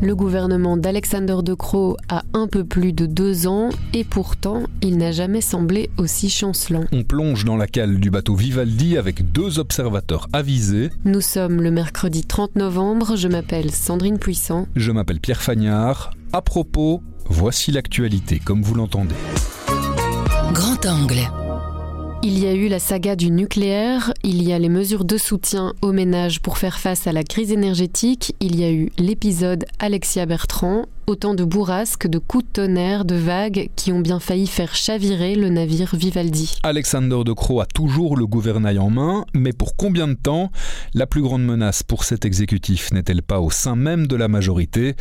Le gouvernement d'Alexander De Croo a un peu plus de deux ans et pourtant il n'a jamais semblé aussi chancelant. On plonge dans la cale du bateau Vivaldi avec deux observateurs avisés. Nous sommes le mercredi 30 novembre, je m'appelle Sandrine Puissant. Je m'appelle Pierre Fagnard. À propos, voici l'actualité comme vous l'entendez. Grand angle. Il y a eu la saga du nucléaire, il y a les mesures de soutien aux ménages pour faire face à la crise énergétique, il y a eu l'épisode Alexia Bertrand, autant de bourrasques, de coups de tonnerre, de vagues qui ont bien failli faire chavirer le navire Vivaldi. Alexander de Croo a toujours le gouvernail en main, mais pour combien de temps? La plus grande menace pour cet exécutif n'est-elle pas au sein même de la majorité?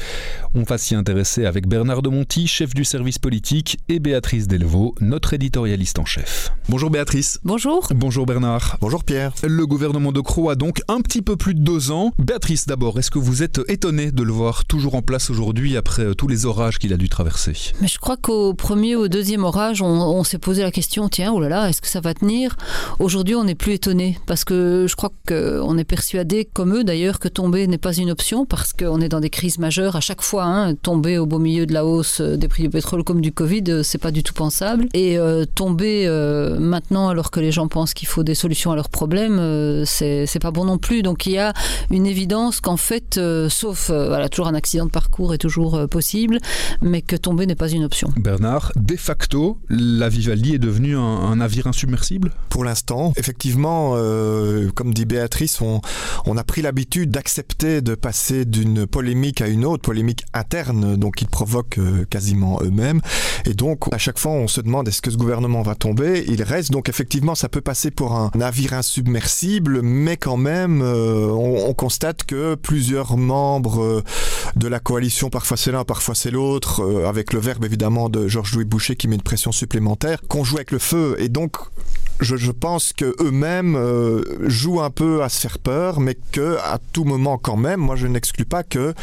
On va s'y intéresser avec Bernard de Monti, chef du service politique, et Béatrice Delvaux, notre éditorialiste en chef. Bonjour Béatrice. Bonjour. Bonjour Bernard. Bonjour Pierre. Le gouvernement de Croo a donc un petit peu plus de deux ans. Béatrice d'abord, est-ce que vous êtes étonnée de le voir toujours en place aujourd'hui après euh, tous les orages qu'il a dû traverser Mais je crois qu'au premier ou au deuxième orage, on, s'est posé la question tiens, oh est-ce que ça va tenir? Aujourd'hui, on n'est plus étonné parce que je crois qu'on est persuadé, comme eux d'ailleurs, que tomber n'est pas une option parce qu'on est dans des crises majeures à chaque fois. Hein, tomber au beau milieu de la hausse des prix du pétrole comme du Covid, c'est pas du tout pensable. Et euh, tomber euh, maintenant alors que les gens pensent qu'il faut des solutions à leurs problèmes, euh, c'est pas bon non plus. Donc il y a une évidence qu'en fait, euh, sauf euh, voilà, toujours un accident de parcours est toujours euh, possible, mais que tomber n'est pas une option. Bernard, de facto, la Vivaldi est devenue un, un navire insubmersible? Pour l'instant, effectivement, euh, comme dit Béatrice, on, on a pris l'habitude d'accepter de passer d'une polémique à une autre, polémique interne, donc ils provoquent euh, quasiment eux-mêmes. Et donc, à chaque fois, on se demande est-ce que ce gouvernement va tomber? Il reste, donc effectivement, ça peut passer pour un navire insubmersible, mais quand même, euh, on, on constate que plusieurs membres de la coalition, parfois c'est l'un, parfois c'est l'autre, euh, avec le verbe évidemment de Georges-Louis Boucher qui met une pression supplémentaire, qu'on joue avec le feu. Et donc, je, je pense que eux-mêmes euh, jouent un peu à se faire peur, mais que à tout moment quand même, moi je n'exclus pas que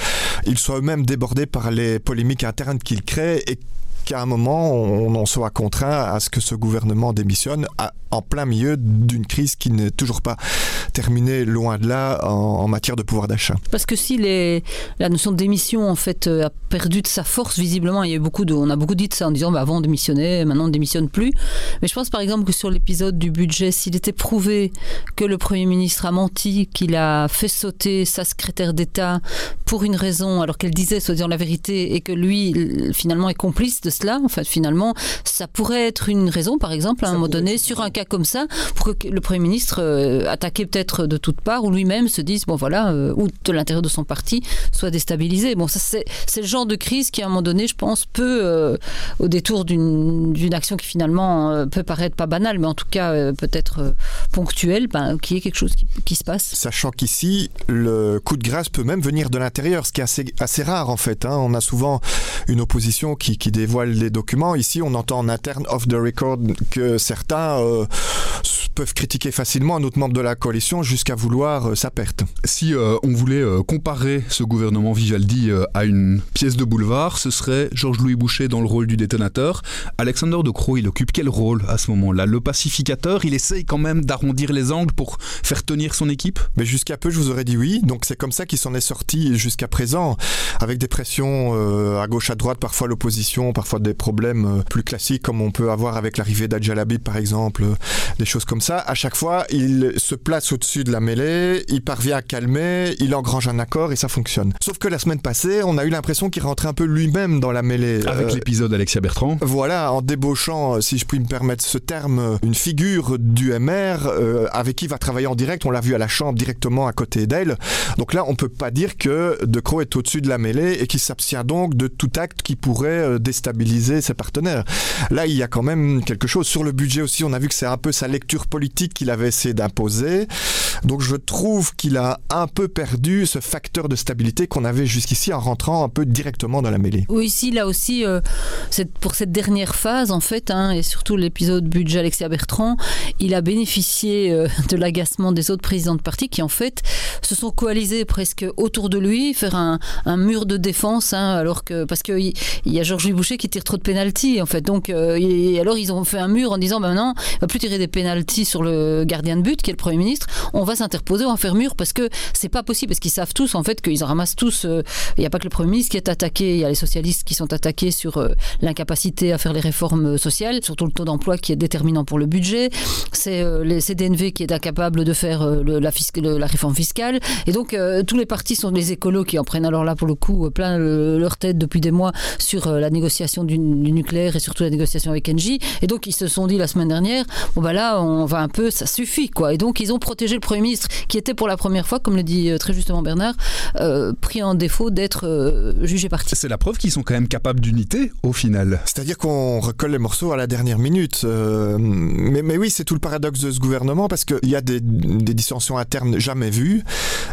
ils soient eux-mêmes débordés par les polémiques internes qu'ils créent et qu'à un moment on en soit contraint à ce que ce gouvernement démissionne à, en plein milieu d'une crise qui n'est toujours pas terminée loin de là en, en matière de pouvoir d'achat. Parce que si les, la notion de démission en fait euh, a perdu de sa force, visiblement, il y a beaucoup de, on a beaucoup dit de ça en disant bah, avant on démissionnait, maintenant on ne démissionne plus. Mais je pense par exemple que sur l'épisode du budget, s'il était prouvé que le Premier ministre a menti, qu'il a fait sauter sa secrétaire d'État pour une raison, alors qu'elle disait soi-disant la vérité, et que lui finalement est complice de cela, en fait finalement, ça pourrait être une raison, par exemple, à un moment donné, sur un cas comme ça, pour que le Premier ministre, euh, attaqué peut-être de toutes parts, ou lui-même se dise, bon voilà, euh, ou de l'intérieur de son parti, soit déstabilisé. Bon, ça c'est c'est le genre de crise qui, à un moment donné, je pense, peut, euh, au détour d'une d'une action qui finalement euh, peut paraître pas banale, mais en tout cas euh, peut-être euh, ponctuelle, ben, qu'il y ait quelque chose qui, qui se passe. Sachant qu'ici, le coup de grâce peut même venir de l'intérieur, ce qui est assez, assez rare en fait. Hein. On a souvent une opposition qui, qui dévoile les documents. Ici, on entend en interne, off the record, que certains euh, peuvent critiquer facilement un autre membre de la coalition jusqu'à vouloir euh, sa perte. Si euh, on voulait euh, comparer ce gouvernement Vivaldi à une pièce de boulevard, ce serait Georges-Louis Boucher dans le rôle du détonateur. Alexander de Croo, il occupe quel rôle à ce moment-là? Le pacificateur, il essaye quand même d'arrondir les angles pour faire tenir son équipe? Mais jusqu'à peu, je vous aurais dit oui. Donc c'est comme ça qu'il s'en est sorti jusqu'à présent, avec des pressions euh, à gauche, à droite, parfois l'opposition, parfois des problèmes euh, plus classiques comme on peut avoir avec l'arrivée d'Adjalabid par exemple, euh, des choses comme ça. À chaque fois, il se place au-dessus de la mêlée, il parvient à calmer, il engrange un accord et ça fonctionne. Sauf que la semaine passée, on a eu l'impression qu'il rentrait un peu lui-même dans la mêlée. Avec Euh, l'épisode Alexia Bertrand voilà, en débauchant, euh, si je puis me permettre ce terme, euh, une figure du MR euh, avec qui il va travailler en direct. On l'a vu à la Chambre directement à côté d'elle. Donc là, on peut pas dire que De Croo est au-dessus de la mêlée et qu'il s'abstient donc de tout acte qui pourrait euh, déstabiliser ses partenaires. Là, il y a quand même quelque chose. Sur le budget aussi, on a vu que c'est un peu sa lecture politique qu'il avait essayé d'imposer. Donc je trouve qu'il a un peu perdu ce facteur de stabilité qu'on avait jusqu'ici en rentrant un peu directement dans la mêlée. Oui, ici, là aussi, euh, pour cette dernière phase, en fait, hein, et surtout l'épisode budget Alexia Bertrand, il a bénéficié euh, de l'agacement des autres présidents de parti qui, en fait, se sont coalisés presque autour de lui, faire un, mur de défense, hein, alors que parce qu'il y a Georges Boucher qui tire trop de pénalty, en fait. Donc, euh, et alors ils ont fait un mur en disant, ben non, il va plus tirer des sur le gardien de but, qui est le premier ministre. On va s'interposer, faire mur parce que c'est pas possible, parce qu'ils savent tous, en fait, qu'ils en ramassent tous. Euh, il n'y a pas que le premier ministre qui est attaqué, il y a les socialistes qui sont attaqués sur euh, l'incapacité à faire les réformes sociales, surtout le taux d'emploi qui est déterminant pour le budget. C'est les CDNV qui est incapable de faire la, la, réforme fiscale. Et donc, tous les partis sont des écolos qui en prennent alors là, pour le coup, plein leur tête depuis des mois sur la négociation du, du, nucléaire et surtout la négociation avec Engie. Et donc, ils se sont dit la semaine dernière, bon, bah là, on va un peu, ça suffit, quoi. Et donc, ils ont protégé le Premier ministre qui était pour la première fois, comme le dit euh, très justement Bernard, euh, pris en défaut d'être euh, jugé parti. C'est la preuve qu'ils sont quand même capables d'unité au final. C'est-à-dire qu'on recolle les morceaux à la dernière minute. mais, mais, oui, c'est tout le paradoxe de ce gouvernement parce qu'il y a des, des, dissensions internes jamais vues,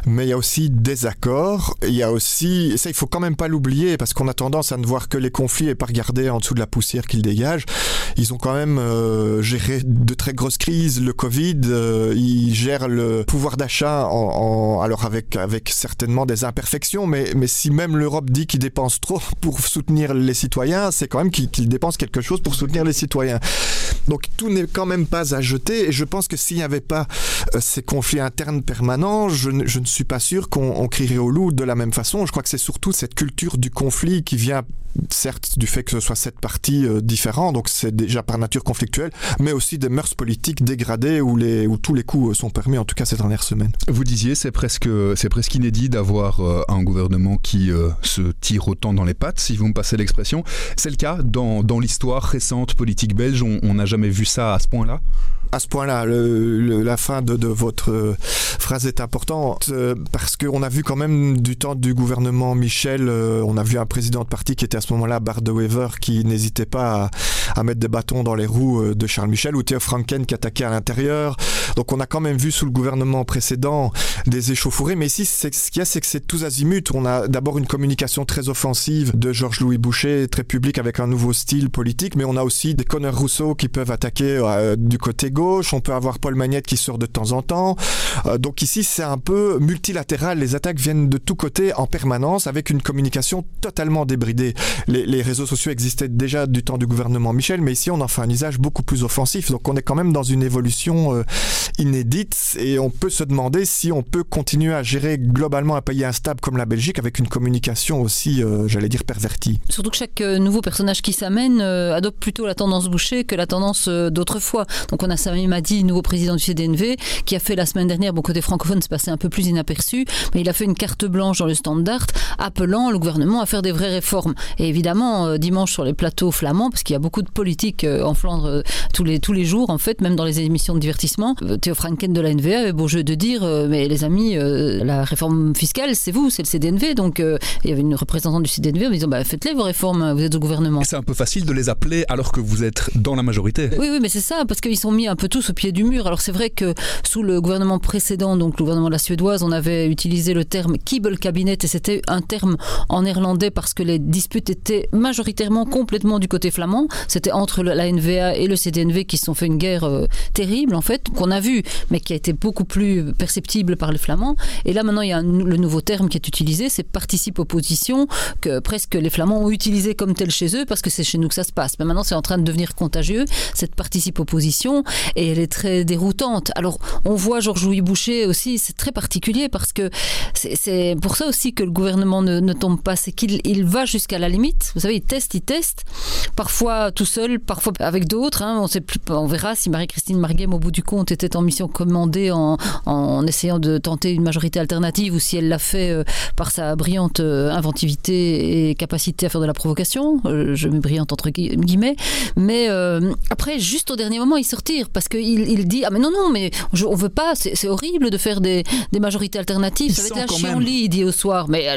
mais il y a aussi des accords. Il y a aussi, et ça il faut quand même pas l'oublier parce qu'on a tendance à ne voir que les conflits et pas regarder en dessous de la poussière qu'ils dégagent. Ils ont quand même géré de très grosses crises, le Covid, ils gèrent le pouvoir d'achat, en, alors avec, avec certainement des imperfections, mais, mais si même l'Europe dit qu'il dépense trop pour soutenir les citoyens, c'est quand même qu'il dépense quelque chose pour soutenir les citoyens. Donc tout n'est quand même pas à jeter, et je pense que s'il n'y avait pas euh, ces conflits internes permanents, je, ne suis pas sûr qu'on crierait au loup de la même façon. Je crois que c'est surtout cette culture du conflit qui vient certes du fait que ce soit sept partis euh, différents, donc c'est déjà par nature conflictuel, mais aussi des mœurs politiques dégradées où, tous les coups euh, sont permis, en tout cas ces dernières semaines. Vous disiez, c'est presque, c'est presque inédit d'avoir euh, un gouvernement qui se tire autant dans les pattes, si vous me passez l'expression. C'est le cas dans, l'histoire récente politique belge, jamais vu ça à ce point-là à ce point-là, la fin de, de, votre phrase est importante parce qu'on a vu quand même du temps du gouvernement Michel, on a vu un président de parti qui était à ce moment-là Bart de qui n'hésitait pas à, à, mettre des bâtons dans les roues euh, de Charles Michel ou Théo Franken qui attaquait à l'intérieur. Donc on a quand même vu sous le gouvernement précédent des échauffourées. Mais ici, ce qu'il y a, c'est que c'est tous azimuts. On a d'abord une communication très offensive de Georges-Louis Boucher, très public avec un nouveau style politique. Mais on a aussi des Connor Rousseau qui peuvent attaquer euh, du côté gauche. On peut avoir Paul Magnette qui sort de temps en temps. Euh, donc ici, c'est un peu multilatéral. Les attaques viennent de tous côtés en permanence avec une communication totalement débridée les, réseaux sociaux existaient déjà du temps du gouvernement Michel, mais ici on en fait un usage beaucoup plus offensif. Donc on est quand même dans une évolution euh, inédite et on peut se demander si on peut continuer à gérer globalement un pays instable comme la Belgique avec une communication aussi, euh, j'allais dire, pervertie. Surtout que chaque nouveau personnage qui s'amène adopte plutôt la tendance bouchée que la tendance d'autrefois. Donc on a Sami Madi, nouveau président du CDNV, qui a fait la semaine dernière, bon côté francophone, c'est passé un peu plus inaperçu, mais il a fait une carte blanche dans le standard appelant le gouvernement à faire des vraies réformes. Et évidemment, euh, dimanche sur les plateaux flamands, parce qu'il y a beaucoup de politique euh, en Flandre euh, tous, les, tous les jours, en fait, même dans les émissions de divertissement. Théo Franken de la NVA avait beau jeu de dire Mais les amis, la réforme fiscale, c'est vous, c'est le CDNV. Donc il y avait une représentante du CDNV en disant bah, Faites-les vos réformes, vous êtes au gouvernement. C'est un peu facile de les appeler alors que vous êtes dans la majorité. Oui, oui, mais c'est ça, parce qu'ils sont mis un peu tous au pied du mur. Alors c'est vrai que sous le gouvernement précédent, donc le gouvernement de la Suédoise, on avait utilisé le terme Kibble Cabinet et c'était un terme en néerlandais parce que les disputes étaient majoritairement complètement du côté flamand. C'était entre la NVA et le CDNV qui se sont fait une guerre euh, terrible, en fait, qu'on a vu, mais qui a été beaucoup plus perceptible par les flamands. Et là, maintenant, il y a le nouveau terme qui est utilisé, c'est participe opposition, que presque les flamands ont utilisé comme tel chez eux, parce que c'est chez nous que ça se passe. Mais maintenant, c'est en train de devenir contagieux, cette participe opposition, et elle est très déroutante. Alors, on voit Georges-Louis Boucher aussi, c'est très particulier, parce que c'est pour ça aussi que le gouvernement ne, tombe pas, c'est qu'il va jusqu'à la limite. Vous savez, il teste, il teste, parfois tout seul, parfois avec d'autres. Hein. On sait plus, on verra si Marie-Christine Marguem, au bout du compte, était en mission commandée en, en essayant de, tenter une majorité alternative ou si elle l'a fait par sa brillante inventivité et capacité à faire de la provocation. je mets brillante entre guillemets. Mais après, juste au dernier moment, il sortir parce qu'il il dit Ah, mais non, non, mais je, on veut pas, c'est horrible de faire des, des majorités alternatives. Ça va être la lit, il dit au soir. Mais,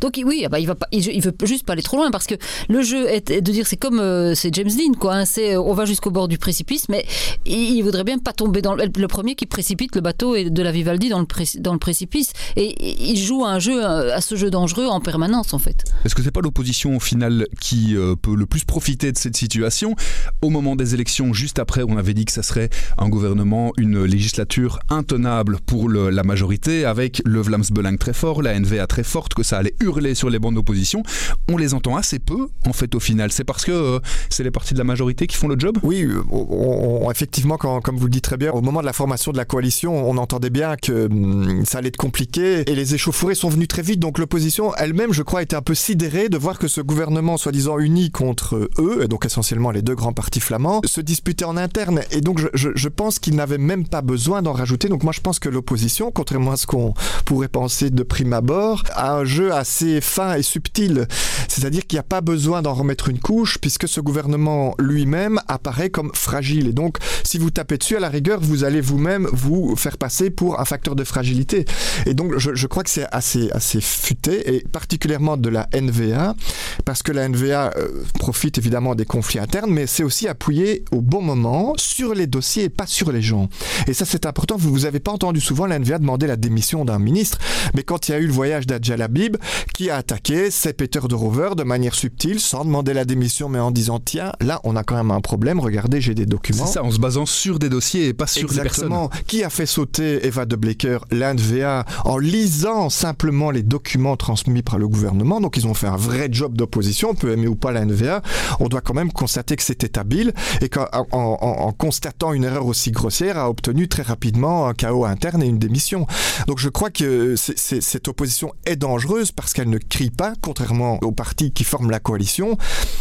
donc, oui, ah bah, il, va pas, il, veut juste pas aller trop loin parce que le jeu est, de dire c'est comme c'est James Dean, quoi. Hein, c'est on va jusqu'au bord du précipice, mais il, voudrait bien pas tomber dans le, premier qui précipite le bateau et de la Vivaldi dans le, dans le précipice. Et, il joue à un jeu, à ce jeu dangereux en permanence, en fait. Est-ce que c'est pas l'opposition au final qui euh, peut le plus profiter de cette situation? Au moment des élections, juste après, on avait dit que ça serait un gouvernement, une législature intenable pour la majorité, avec le Vlaams très fort, la NVA très forte, que ça allait hurler sur les bancs d'opposition. On les entend assez peu, en fait, au final. C'est parce que euh, c'est les partis de la majorité qui font le job? Oui, on, effectivement, comme vous le dites très bien, au moment de la formation de la coalition, on entendait bien que hum, ça allait être compliqué et les échauffourées sont venues très vite. Donc l'opposition elle-même, je crois, était un peu sidérée de voir que ce gouvernement, soi-disant uni contre eux, et donc essentiellement les deux grands partis flamands, se disputait en interne. Et donc je, je pense qu'ils n'avaient même pas besoin d'en rajouter. Donc moi je pense que l'opposition, contrairement à ce qu'on pourrait penser de prime abord, a un jeu assez fin et subtil. C'est-à-dire qu'il n'y a pas besoin d'en remettre une couche puisque ce gouvernement lui-même apparaît comme fragile. Et donc, si vous tapez dessus, à la rigueur, vous allez vous-même vous faire passer pour un facteur de fragilité. Et donc, je, crois que c'est assez, assez futé, et particulièrement de la NVA, parce que la NVA euh, profite évidemment des conflits internes, mais c'est aussi appuyé au bon moment sur les dossiers et pas sur les gens. Et ça, c'est important. Vous n'avez pas entendu souvent la NVA demander la démission d'un ministre, mais quand il y a eu le voyage d'Adjalabib, qui a attaqué, c'est Peter de Rover de manière subtile, sans demander la démission, mais en disant tiens, là, on a quand même un problème. Regardez, j'ai des documents. C'est ça, en se basant sur des dossiers et pas sur des personnes. Qui a fait sauter Eva de Blecker, l'NVA, en lisant simplement les documents transmis par le gouvernement. Donc, ils ont fait un vrai job d'opposition. On peut aimer ou pas la NVA. On doit quand même constater que c'était habile et qu'en en, constatant une erreur aussi grossière, a obtenu très rapidement un chaos interne et une démission. Donc, je crois que cette opposition est dangereuse parce qu'elle ne crie pas, contrairement aux partis qui forment la coalition,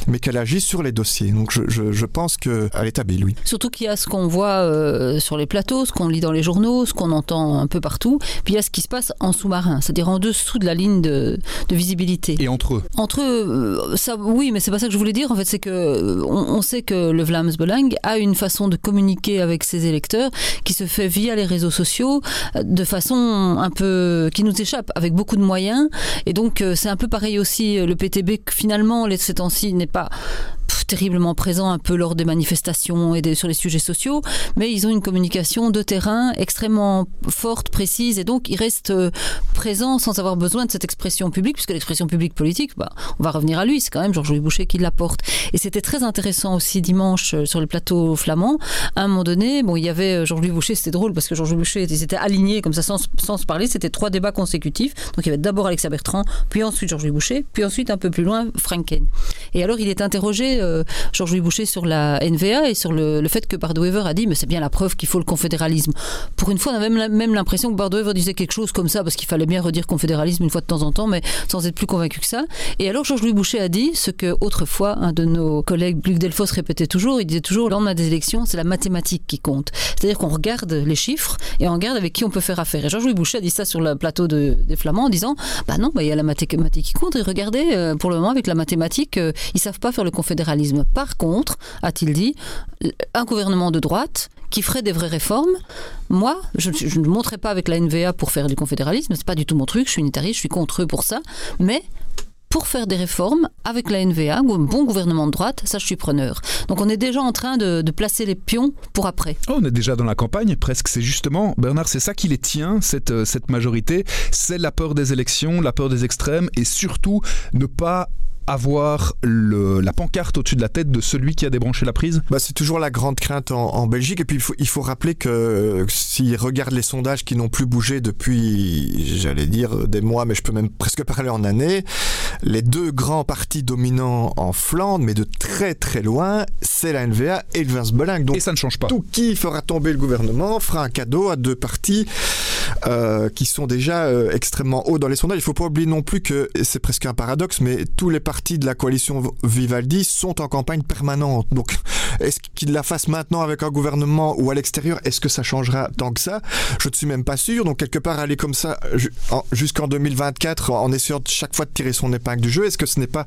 mais qu'elle agit sur les dossiers. Donc je, je, je pense qu'elle est habile, oui. Surtout qu'il y a ce qu'on voit euh, sur les plateaux, ce qu'on lit dans les journaux, ce qu'on entend un peu partout, puis il y a ce qui se passe en sous-marin, c'est-à-dire en dessous de la ligne de, de, visibilité. Et entre eux Entre eux, euh, ça, oui, mais c'est pas ça que je voulais dire. En fait, c'est que euh, on, sait que le Vlaams Belang a une façon de communiquer avec ses électeurs qui se fait via les réseaux sociaux, de façon un peu qui nous échappe, avec beaucoup de moyens. Et donc, c'est un peu pareil aussi le PTB. Finalement, ces temps-ci n'est pas terriblement présent un peu lors des manifestations et sur les sujets sociaux, mais ils ont une communication de terrain extrêmement forte, précise, et donc ils restent euh, présents sans avoir besoin de cette expression publique, puisque l'expression publique politique, bah, on va revenir à lui, c'est quand même Georges-Louis Boucher qui l'apporte. Et c'était très intéressant aussi dimanche euh, sur le plateau flamand. À un moment donné, bon, il y avait euh, Georges-Louis Boucher, c'était drôle parce que Georges-Louis Boucher, ils étaient alignés comme ça sans, sans se parler, c'était trois débats consécutifs. Donc il y avait d'abord Alexia Bertrand, puis ensuite Georges-Louis Boucher, puis ensuite un peu plus loin Franken. Et alors il est interrogé Georges-Louis Boucher sur la NVA et sur le, fait que Bardwever a dit mais c'est bien la preuve qu'il faut le confédéralisme. Pour une fois, on a même, l'impression que Bardwever disait quelque chose comme ça parce qu'il fallait bien redire confédéralisme une fois de temps en temps, mais sans être plus convaincu que ça. Et alors Georges-Louis Boucher a dit ce que autrefois un de nos collègues, Luc Delfos, répétait toujours. Il disait toujours lors des élections, c'est la mathématique qui compte. C'est-à-dire qu'on regarde les chiffres et on regarde avec qui on peut faire affaire. Et Georges-Louis Boucher a dit ça sur le plateau des Flamands en disant bah non, bah, il y a la mathématique qui compte. Et regardez, euh, pour le moment avec la mathématique, euh, ils savent pas faire le confédéralisme. Par contre, a-t-il dit, un gouvernement de droite qui ferait des vraies réformes. Moi, je, ne monterai pas avec la NVA pour faire du confédéralisme, c'est pas du tout mon truc, je suis unitariste, je suis contre eux pour ça, mais pour faire des réformes avec la NVA, ou un bon gouvernement de droite, ça je suis preneur. Donc on est déjà en train de, placer les pions pour après. Oh, on est déjà dans la campagne presque, c'est justement, Bernard, c'est ça qui les tient, cette, cette majorité, c'est la peur des élections, la peur des extrêmes, et surtout ne pas avoir le, la pancarte au-dessus de la tête de celui qui a débranché la prise? Bah, C'est toujours la grande crainte en, Belgique. Et puis il faut, il faut rappeler que euh, s'ils regardent les sondages qui n'ont plus bougé depuis, j'allais dire, des mois, mais je peux même presque parler en années, les deux grands partis dominants en Flandre, mais de très très loin, c'est la NVA et le Vinsbeling. Donc, et ça ne change pas. Tout qui fera tomber le gouvernement fera un cadeau à deux partis euh, qui sont déjà euh, extrêmement hauts dans les sondages. Il faut pas oublier non plus que, c'est presque un paradoxe, mais tous les partis de la coalition Vivaldi sont en campagne permanente. Donc Est-ce qu'il la fasse maintenant avec un gouvernement ou à l'extérieur? Est-ce que ça changera tant que ça? Je ne suis même pas sûr. Donc quelque part aller comme ça jusqu'en 2024 en essayant chaque fois de tirer son épingle du jeu, est-ce que ce n'est pas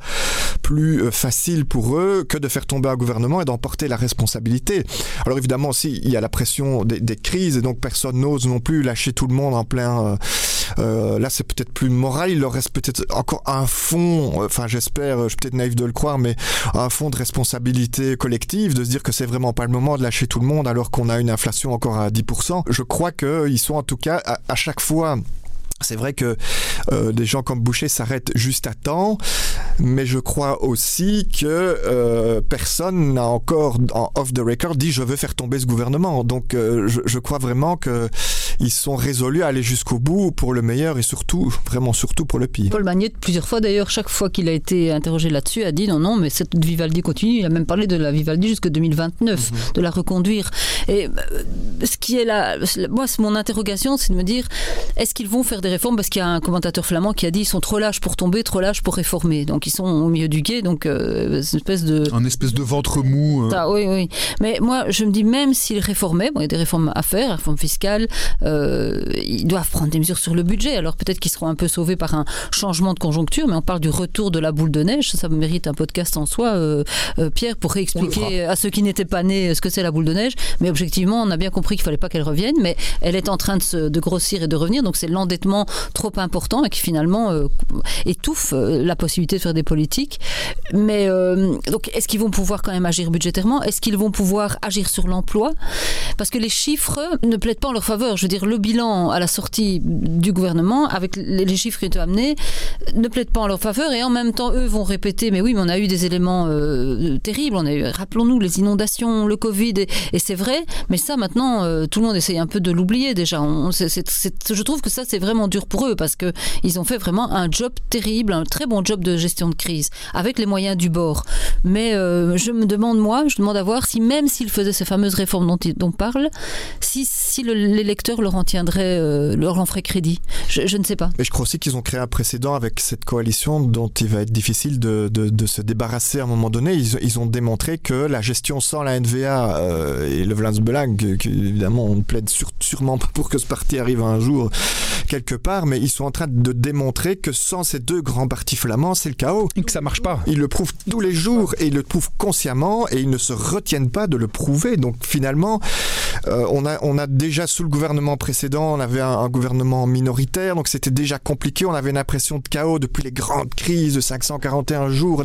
plus euh, facile pour eux que de faire tomber un gouvernement et d'emporter la responsabilité? Alors évidemment aussi il y a la pression des, des crises et donc personne n'ose non plus lâcher tout le monde en plein. Euh, euh, là, c'est peut-être plus moral. Il leur reste peut-être encore un fond. Enfin, j'espère. Je suis peut-être naïf de le croire, mais un fond de responsabilité collective, de se dire que c'est vraiment pas le moment de lâcher tout le monde alors qu'on a une inflation encore à 10%. Je crois qu'ils sont en tout cas à chaque fois c'est vrai que euh, des gens comme Boucher s'arrêtent juste à temps, mais je crois aussi que euh, personne n'a encore en off the record dit je veux faire tomber ce gouvernement. Donc euh, je, je, crois vraiment que ils sont résolus à aller jusqu'au bout pour le meilleur et surtout vraiment surtout pour le pire. Paul Magnette plusieurs fois d'ailleurs chaque fois qu'il a été interrogé là-dessus a dit non non mais cette Vivaldi continue. Il a même parlé de la Vivaldi jusqu'à 2029, mm -hmm. de la reconduire. Et euh, ce qui est là, moi mon interrogation c'est de me dire est-ce qu'ils vont faire des réformes? Parce qu'il y a un commentateur flamand qui a dit ils sont trop lâches pour tomber, trop lâches pour réformer. Donc ils sont au milieu du guet, donc euh, une espèce de un espèce de ventre mou. Euh. Ah, oui, oui. Mais moi je me dis même s'ils réformaient, bon, il y a des réformes à faire, réforme fiscale, euh, ils doivent prendre des mesures sur le budget. Alors peut-être qu'ils seront un peu sauvés par un changement de conjoncture, mais on parle du retour de la boule de neige. Ça, mérite un podcast en soi, euh, euh, Pierre, pour réexpliquer à ceux qui n'étaient pas nés ce que c'est la boule de neige. Mais objectivement, on a bien compris qu'il fallait pas qu'elle revienne, mais elle est en train de, se, de grossir et de revenir. Donc c'est l'endettement trop important et qui finalement étouffe la possibilité de faire des politiques. Mais donc, est-ce qu'ils vont pouvoir quand même agir budgétairement? Est-ce qu'ils vont pouvoir agir sur l'emploi? Parce que les chiffres ne plaident pas en leur faveur. Je veux dire, le bilan à la sortie du gouvernement, avec les, chiffres qui ont amenés, ne plaident pas en leur faveur. Et en même temps, eux vont répéter, mais oui, mais on a eu des éléments euh, terribles. On a eu, rappelons-nous, les inondations, le Covid, et, c'est vrai. Mais ça, maintenant, euh, tout le monde essaye un peu de l'oublier déjà. On, c je trouve que ça, c'est vraiment dur pour eux parce que ils ont fait vraiment un job terrible, un très bon job de gestion de crise, avec les moyens du bord. Mais euh, je me demande, moi, je demande à voir si même s'ils faisaient ces fameuses réformes dont, dont on parle, si, si le, leur en tiendraient, euh, leur en ferait crédit. Je, je, ne sais pas. Mais je crois aussi qu'ils ont créé un précédent avec cette coalition dont il va être difficile de, de, de se débarrasser à un moment donné. Ils, ils, ont démontré que la gestion sans la NVA euh, et le Vlansbelang, évidemment on plaide sur, sûrement pour que ce parti arrive un jour quelque part, mais ils sont en train de démontrer que sans ces deux grands partis flamands, c'est le chaos. Et que ça marche pas. Ils le prouvent tous les jours et ils le prouvent consciemment et ils ne se retiennent pas de le prouver. Donc finalement, euh, on, a, on a déjà sous le gouvernement précédent, on avait un, gouvernement minoritaire, donc c'était déjà compliqué. On avait une impression de chaos depuis les grandes crises de 541 jours.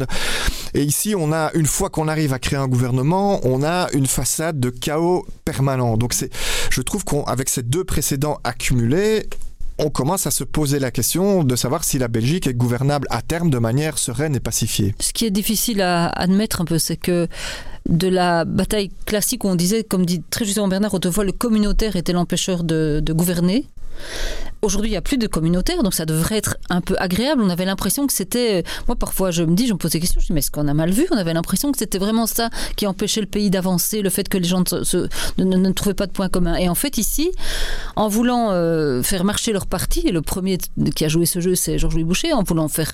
Et ici, on a une fois qu'on arrive à créer un gouvernement, on a une façade de chaos permanent. Donc c'est, je trouve qu'avec ces deux précédents accumulés, on commence à se poser la question de savoir si la Belgique est gouvernable à terme de manière sereine et pacifiée. Ce qui est difficile à admettre un peu, c'est que de la bataille classique où on disait, comme dit très justement Bernard, autrefois le communautaire était l'empêcheur de, de gouverner. Aujourd'hui, il n'y a plus de communautaire, donc ça devrait être un peu agréable. On avait l'impression que c'était... Moi, parfois, je me dis, je me pose des questions, je dis, mais est-ce qu'on a mal vu? On avait l'impression que c'était vraiment ça qui empêchait le pays d'avancer, le fait que les gens se, se, ne, ne, ne trouvaient pas de points communs. Et en fait, ici, en voulant euh, faire marcher leur parti, et le premier qui a joué ce jeu, c'est Georges-Louis Boucher, en voulant faire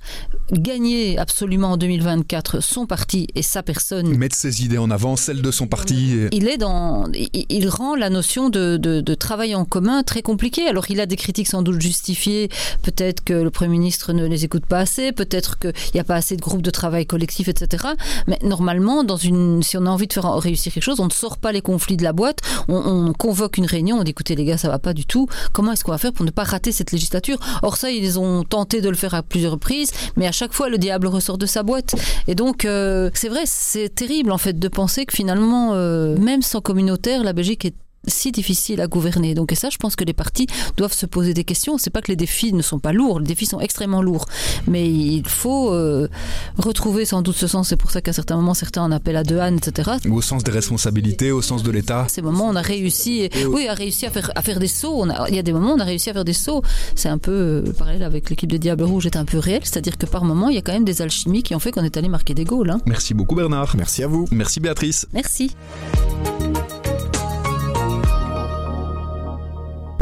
gagner absolument en 2024 son parti et sa personne... Mettre ses idées en avant, celle de son parti. Et... Il est dans... Il, il rend la notion de, de, de travail en commun très compliquée. Alors, il a des critiques sans doute justifiées. Peut-être que le Premier ministre ne les écoute pas assez, peut-être qu'il n'y a pas assez de groupes de travail collectif, etc. Mais normalement, si on a envie de faire réussir quelque chose, on ne sort pas les conflits de la boîte, on, on convoque une réunion, on dit écoutez les gars, ça va pas du tout, comment est-ce qu'on va faire pour ne pas rater cette législature? Or ça, ils ont tenté de le faire à plusieurs reprises, mais à chaque fois, le diable ressort de sa boîte. Et donc, euh, c'est vrai, c'est terrible en fait de penser que finalement, euh, même sans communautaire, la Belgique est si difficile à gouverner. Donc et ça, je pense que les partis doivent se poser des questions. C'est pas que les défis ne sont pas lourds, les défis sont extrêmement lourds, mais il faut euh, retrouver sans doute ce sens. C'est pour ça qu'à certains moments, certains en appellent à deux ânes, etc. Au sens des responsabilités, au sens de l'État. Ces moments, on a réussi, et, oui, a réussi à faire à faire des sauts. On a, il y a des moments, on a réussi à faire des sauts. C'est un peu euh, parallèle avec l'équipe des Diables Rouges, est un peu réel, c'est-à-dire que par moment, il y a quand même des alchimies qui ont fait qu'on est allé marquer des goals. Hein. Merci beaucoup Bernard. Merci à vous. Merci Béatrice. Merci.